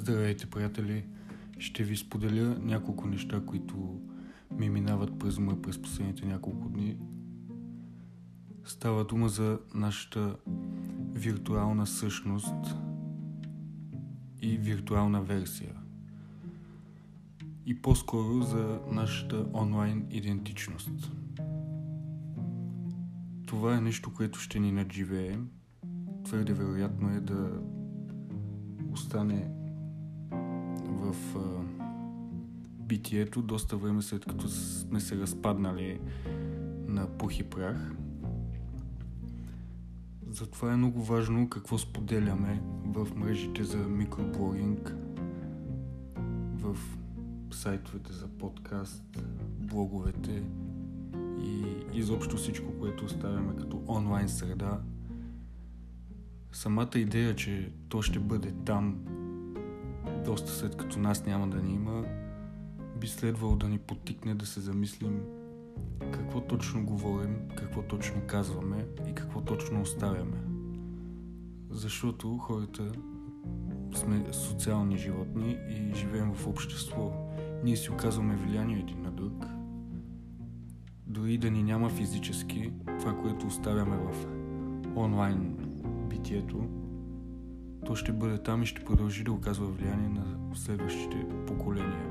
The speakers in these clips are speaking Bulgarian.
Здравейте, приятели! Ще ви споделя няколко неща, които ми минават през ума през последните няколко дни. Става дума за нашата виртуална същност и виртуална версия. И по-скоро за нашата онлайн идентичност. Това е нещо, което ще ни надживее. Твърде вероятно е да остане в а, битието доста време след като сме се разпаднали на пух и прах. Затова е много важно какво споделяме в мрежите за микроблогинг, в сайтовете за подкаст, блоговете и изобщо всичко, което оставяме като онлайн среда. Самата идея, че то ще бъде там доста след като нас няма да ни има, би следвало да ни потикне да се замислим какво точно говорим, какво точно казваме и какво точно оставяме. Защото хората сме социални животни и живеем в общество. Ние си оказваме влияние един на друг. Дори да ни няма физически, това, което оставяме в онлайн битието, то ще бъде там и ще продължи да оказва влияние на следващите поколения.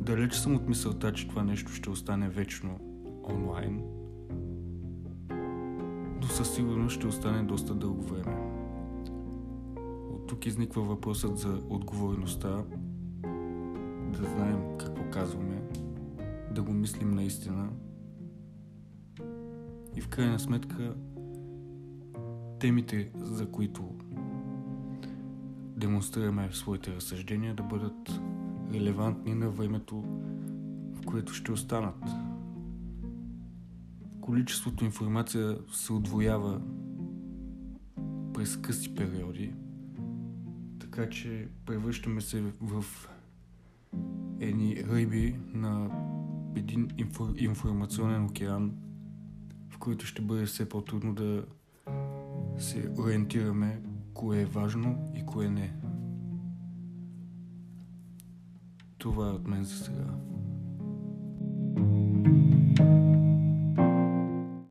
Далеч съм от мисълта, че това нещо ще остане вечно онлайн, но със сигурност ще остане доста дълго време. От тук изниква въпросът за отговорността, да знаем какво казваме, да го мислим наистина и в крайна сметка темите, за които демонстрираме своите разсъждения, да бъдат релевантни на времето, в което ще останат. Количеството информация се отвоява през къси периоди, така че превръщаме се в едни риби на един информационен океан, в който ще бъде все по-трудно да се ориентираме кое е важно и кое не. Това е от мен за сега.